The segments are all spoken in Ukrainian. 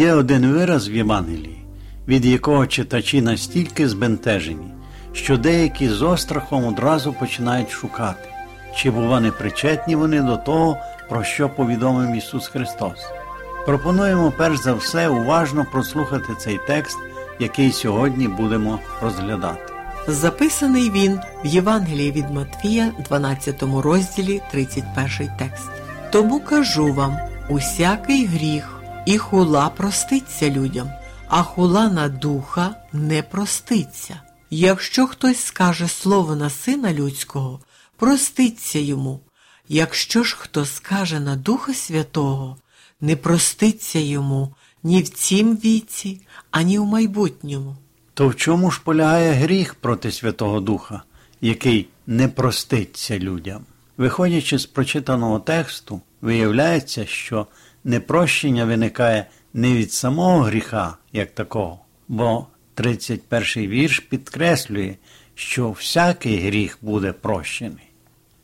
Є один вираз в Євангелії, від якого читачі настільки збентежені, що деякі з острахом одразу починають шукати, чи бува не причетні вони до того, про що повідомив Ісус Христос. Пропонуємо перш за все уважно прослухати цей текст, який сьогодні будемо розглядати. Записаний він в Євангелії від Матвія, 12 розділі, 31 текст. Тому кажу вам: усякий гріх і хула проститься людям, а хула на духа не проститься. Якщо хтось скаже слово на сина людського, проститься йому. Якщо ж хто скаже на Духа Святого, не проститься йому ні в цім віці, ані в майбутньому. То в чому ж полягає гріх проти Святого Духа, який не проститься людям? Виходячи з прочитаного тексту, виявляється, що непрощення виникає не від самого гріха, як такого, бо 31 вірш підкреслює, що всякий гріх буде прощений.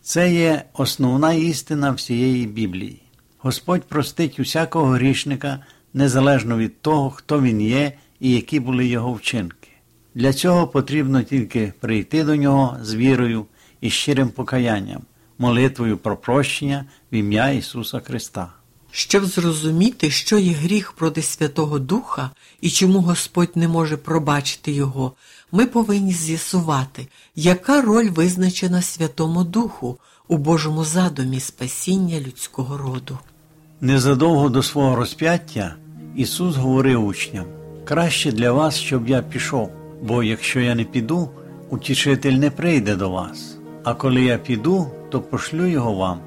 Це є основна істина всієї Біблії. Господь простить усякого грішника незалежно від того, хто він є і які були його вчинки. Для цього потрібно тільки прийти до нього з вірою і щирим покаянням, молитвою про прощення в ім'я Ісуса Христа. Щоб зрозуміти, що є гріх проти Святого Духа і чому Господь не може пробачити його, ми повинні з'ясувати, яка роль визначена Святому Духу у Божому задумі спасіння людського роду. Незадовго до свого розп'яття Ісус говорив учням: краще для вас, щоб я пішов, бо якщо я не піду, утішитель не прийде до вас. А коли я піду, то пошлю його вам.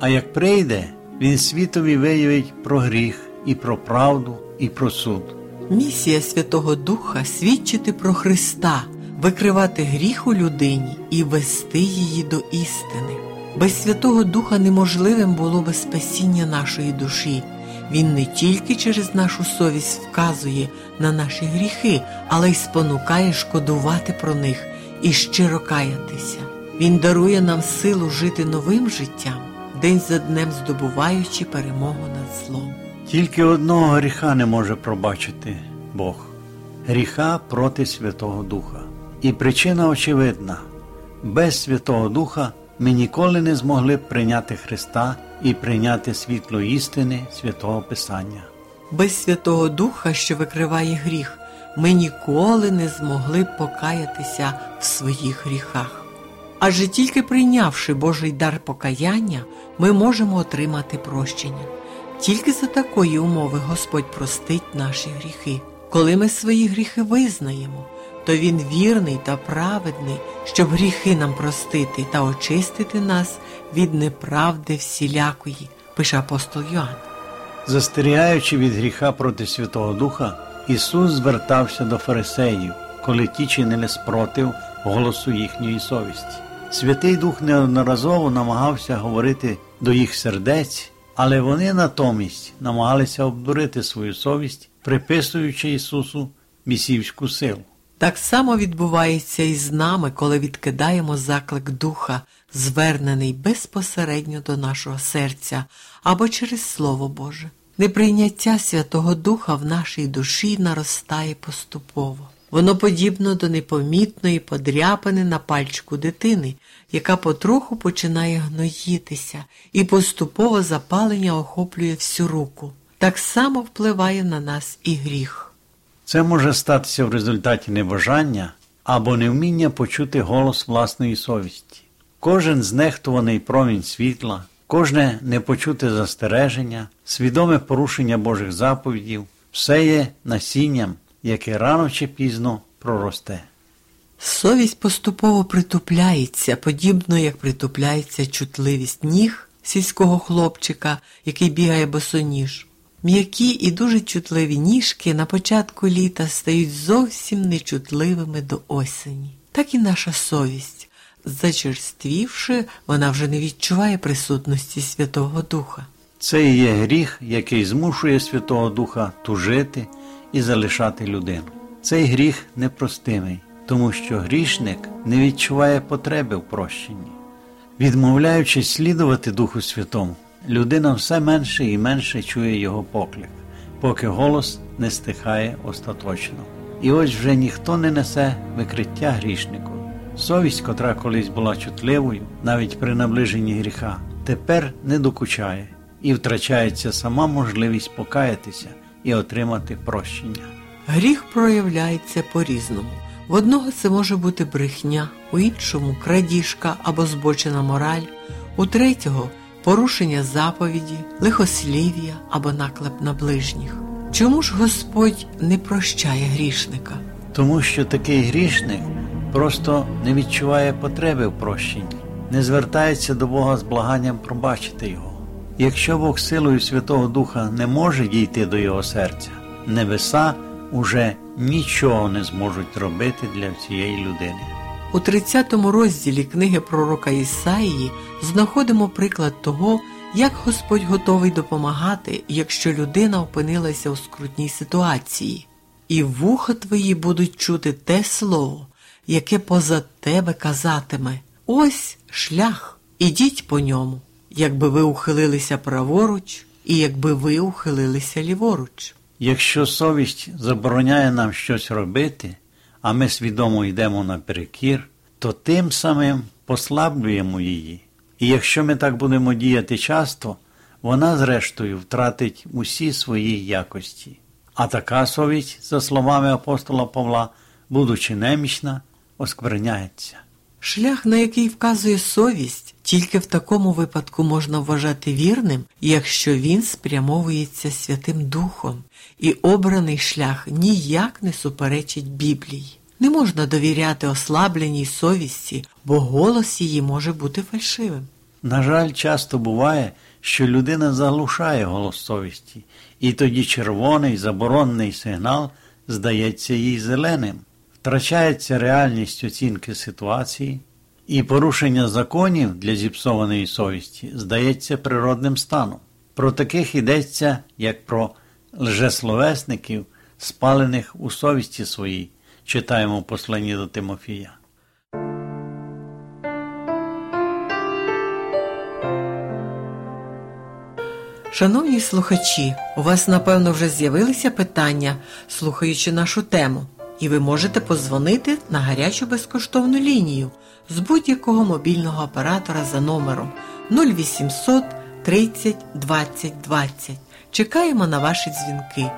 А як прийде, він світові виявить про гріх, і про правду, і про суд. Місія Святого Духа свідчити про Христа, викривати гріх у людині і вести її до істини. Без Святого Духа неможливим було би спасіння нашої душі. Він не тільки через нашу совість вказує на наші гріхи, але й спонукає шкодувати про них і щиро каятися. Він дарує нам силу жити новим життям, день за днем здобуваючи перемогу над злом. Тільки одного гріха не може пробачити Бог гріха проти Святого Духа. І причина очевидна: без Святого Духа ми ніколи не змогли б прийняти Христа і прийняти світло істини святого Писання. Без Святого Духа, що викриває гріх, ми ніколи не змогли б покаятися в своїх гріхах. Адже тільки прийнявши Божий дар покаяння, ми можемо отримати прощення. Тільки за такої умови Господь простить наші гріхи. Коли ми свої гріхи визнаємо, то Він вірний та праведний, щоб гріхи нам простити та очистити нас від неправди всілякої, пише апостол Йоанн. Застерігаючи від гріха проти Святого Духа, Ісус звертався до фарисеїв, коли ті чинили спротив голосу їхньої совісті. Святий Дух неодноразово намагався говорити до їх сердець, але вони натомість намагалися обдурити свою совість, приписуючи Ісусу місівську силу. Так само відбувається і з нами, коли відкидаємо заклик Духа, звернений безпосередньо до нашого серця або через Слово Боже. Неприйняття Святого Духа в нашій душі наростає поступово. Воно подібно до непомітної подряпини на пальчику дитини, яка потроху починає гноїтися, і поступово запалення охоплює всю руку. Так само впливає на нас і гріх. Це може статися в результаті небажання або невміння почути голос власної совісті. Кожен знехтуваний промінь світла, кожне непочуте застереження, свідоме порушення Божих заповідів, все є насінням, яке рано чи пізно проросте. Совість поступово притупляється, подібно як притупляється чутливість ніг сільського хлопчика, який бігає босоніж. М'які і дуже чутливі ніжки на початку літа стають зовсім нечутливими до осені. Так і наша совість, зачерствівши, вона вже не відчуває присутності Святого Духа. Це і є гріх, який змушує Святого Духа тужити і залишати людину. Цей гріх непростимий, тому що грішник не відчуває потреби в прощенні. Відмовляючись слідувати Духу Святому, людина все менше і менше чує його поклик, поки голос не стихає остаточно. І ось вже ніхто не несе викриття грішнику. Совість, котра колись була чутливою, навіть при наближенні гріха, тепер не докучає і втрачається сама можливість покаятися і отримати прощення. Гріх проявляється по-різному. В одного це може бути брехня, у іншому крадіжка або збочена мораль, у третього порушення заповіді, лихослів'я або наклеп на ближніх. Чому ж Господь не прощає грішника? Тому що такий грішник просто не відчуває потреби в прощенні, не звертається до Бога з благанням пробачити його. Якщо Бог силою Святого Духа не може дійти до його серця, небеса уже нічого не зможуть робити для цієї людини. У 30 розділі книги пророка Ісаїї знаходимо приклад того, як Господь готовий допомагати, якщо людина опинилася у скрутній ситуації, і вуха твої будуть чути те слово, яке поза тебе казатиме: ось шлях, ідіть по ньому, якби ви ухилилися праворуч, і якби ви ухилилися ліворуч. Якщо совість забороняє нам щось робити, а ми свідомо йдемо наперекір, то тим самим послаблюємо її. І якщо ми так будемо діяти часто, вона, зрештою, втратить усі свої якості. А така совість, за словами апостола Павла, будучи немічна, оскверняється. Шлях, на який вказує совість, тільки в такому випадку можна вважати вірним, якщо він спрямовується Святим Духом, і обраний шлях ніяк не суперечить Біблії. Не можна довіряти ослабленій совісті, бо голос її може бути фальшивим. На жаль, часто буває, що людина заглушає голос совісті, і тоді червоний заборонний сигнал здається їй зеленим, втрачається реальність оцінки ситуації, і порушення законів для зіпсованої совісті здається природним станом. Про таких йдеться як про лжесловесників, спалених у совісті своїй, читаємо в посланні до Тимофія. Шановні слухачі, у вас напевно вже з'явилися питання, слухаючи нашу тему, і ви можете позвонити на гарячу безкоштовну лінію з будь-якого мобільного оператора за номером 0800 30 20 20. Чекаємо на ваші дзвінки.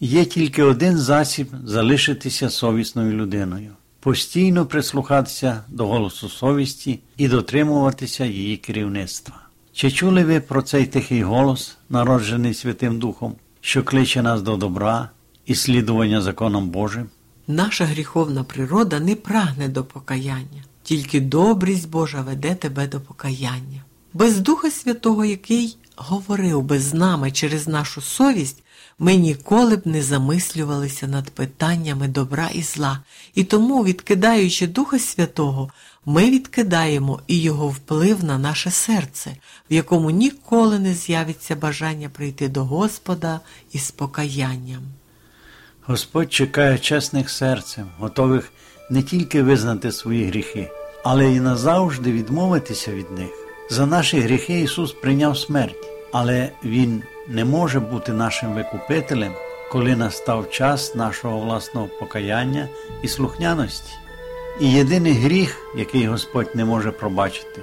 Є тільки один засіб залишитися совісною людиною постійно прислухатися до голосу совісті і дотримуватися її керівництва. Чи чули ви про цей тихий голос, народжений Святим Духом, що кличе нас до добра і слідування законом Божим? Наша гріховна природа не прагне до покаяння, тільки добрість Божа веде тебе до покаяння. Без Духа Святого, який говорив би з нами через нашу совість, ми ніколи б не замислювалися над питаннями добра і зла, і тому, відкидаючи Духа Святого, ми відкидаємо і його вплив на наше серце, в якому ніколи не з'явиться бажання прийти до Господа із покаянням. Господь чекає чесних серцем, готових не тільки визнати свої гріхи, але й назавжди відмовитися від них. За наші гріхи Ісус прийняв смерть, але Він не може бути нашим викупителем, коли настав час нашого власного покаяння і слухняності. І єдиний гріх, який Господь не може пробачити,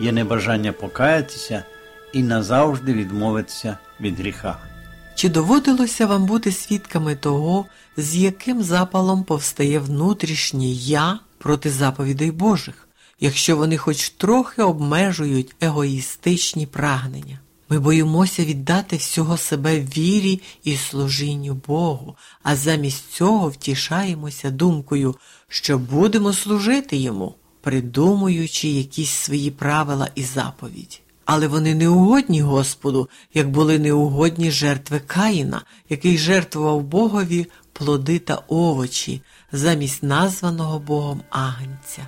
є небажання покаятися і назавжди відмовитися від гріха. Чи доводилося вам бути свідками того, з яким запалом повстає внутрішнє я проти заповідей Божих, якщо вони хоч трохи обмежують егоїстичні прагнення? Ми боїмося віддати всього себе вірі і служінню Богу, а замість цього втішаємося думкою, що будемо служити йому, придумуючи якісь свої правила і заповіді. Але вони не угодні Господу, як були неугодні жертви Каїна, який жертвував Богові плоди та овочі замість названого Богом агнця.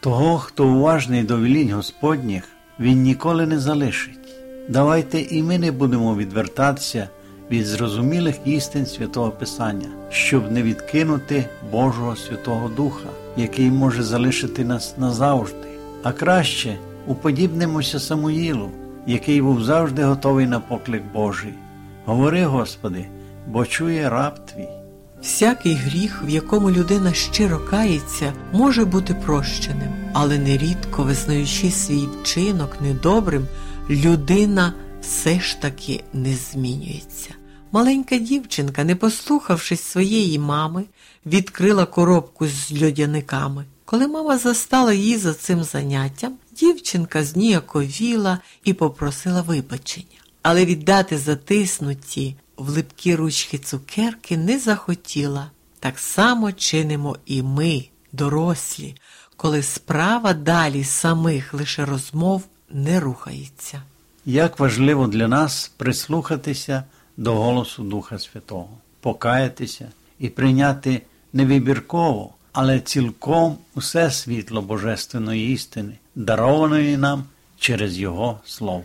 Того, хто уважний до велінь Господніх, він ніколи не залишить. Давайте і ми не будемо відвертатися від зрозумілих істин Святого Писання, щоб не відкинути Божого Святого Духа, який може залишити нас назавжди, а краще уподібнимося Самуїлу, який був завжди готовий на поклик Божий. Говори, Господи, бо чує раб твій. Всякий гріх, в якому людина щиро кається, може бути прощеним, але нерідко, визнаючи свій вчинок недобрим, людина все ж таки не змінюється. Маленька дівчинка, не послухавшись своєї мами, відкрила коробку з льодяниками. Коли мама застала її за цим заняттям, дівчинка зніяковіла і попросила вибачення. Але віддати затиснуті в липкі ручки цукерки не захотіла. Так само чинимо і ми, дорослі, коли справа далі самих лише розмов не рухається. Як важливо для нас прислухатися до голосу Духа Святого, покаятися і прийняти не вибірково, але цілком усе світло Божественної істини, дарованої нам через Його Слово.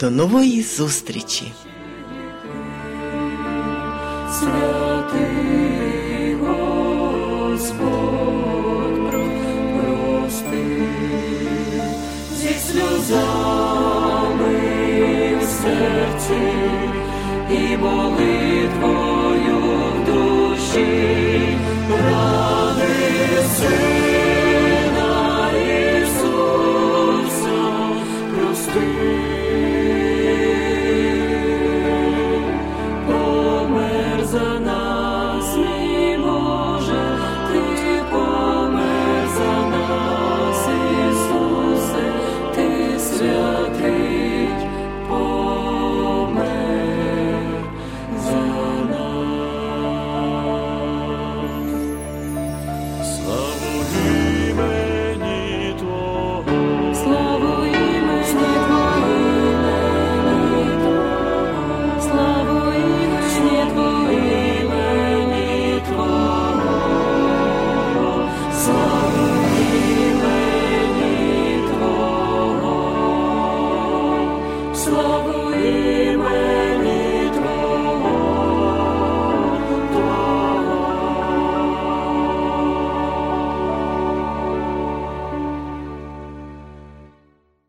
До нової зустрічі! Святий Господь, прости, зі сльозами серці і молитвою душі ради Сина Ісуса, прости.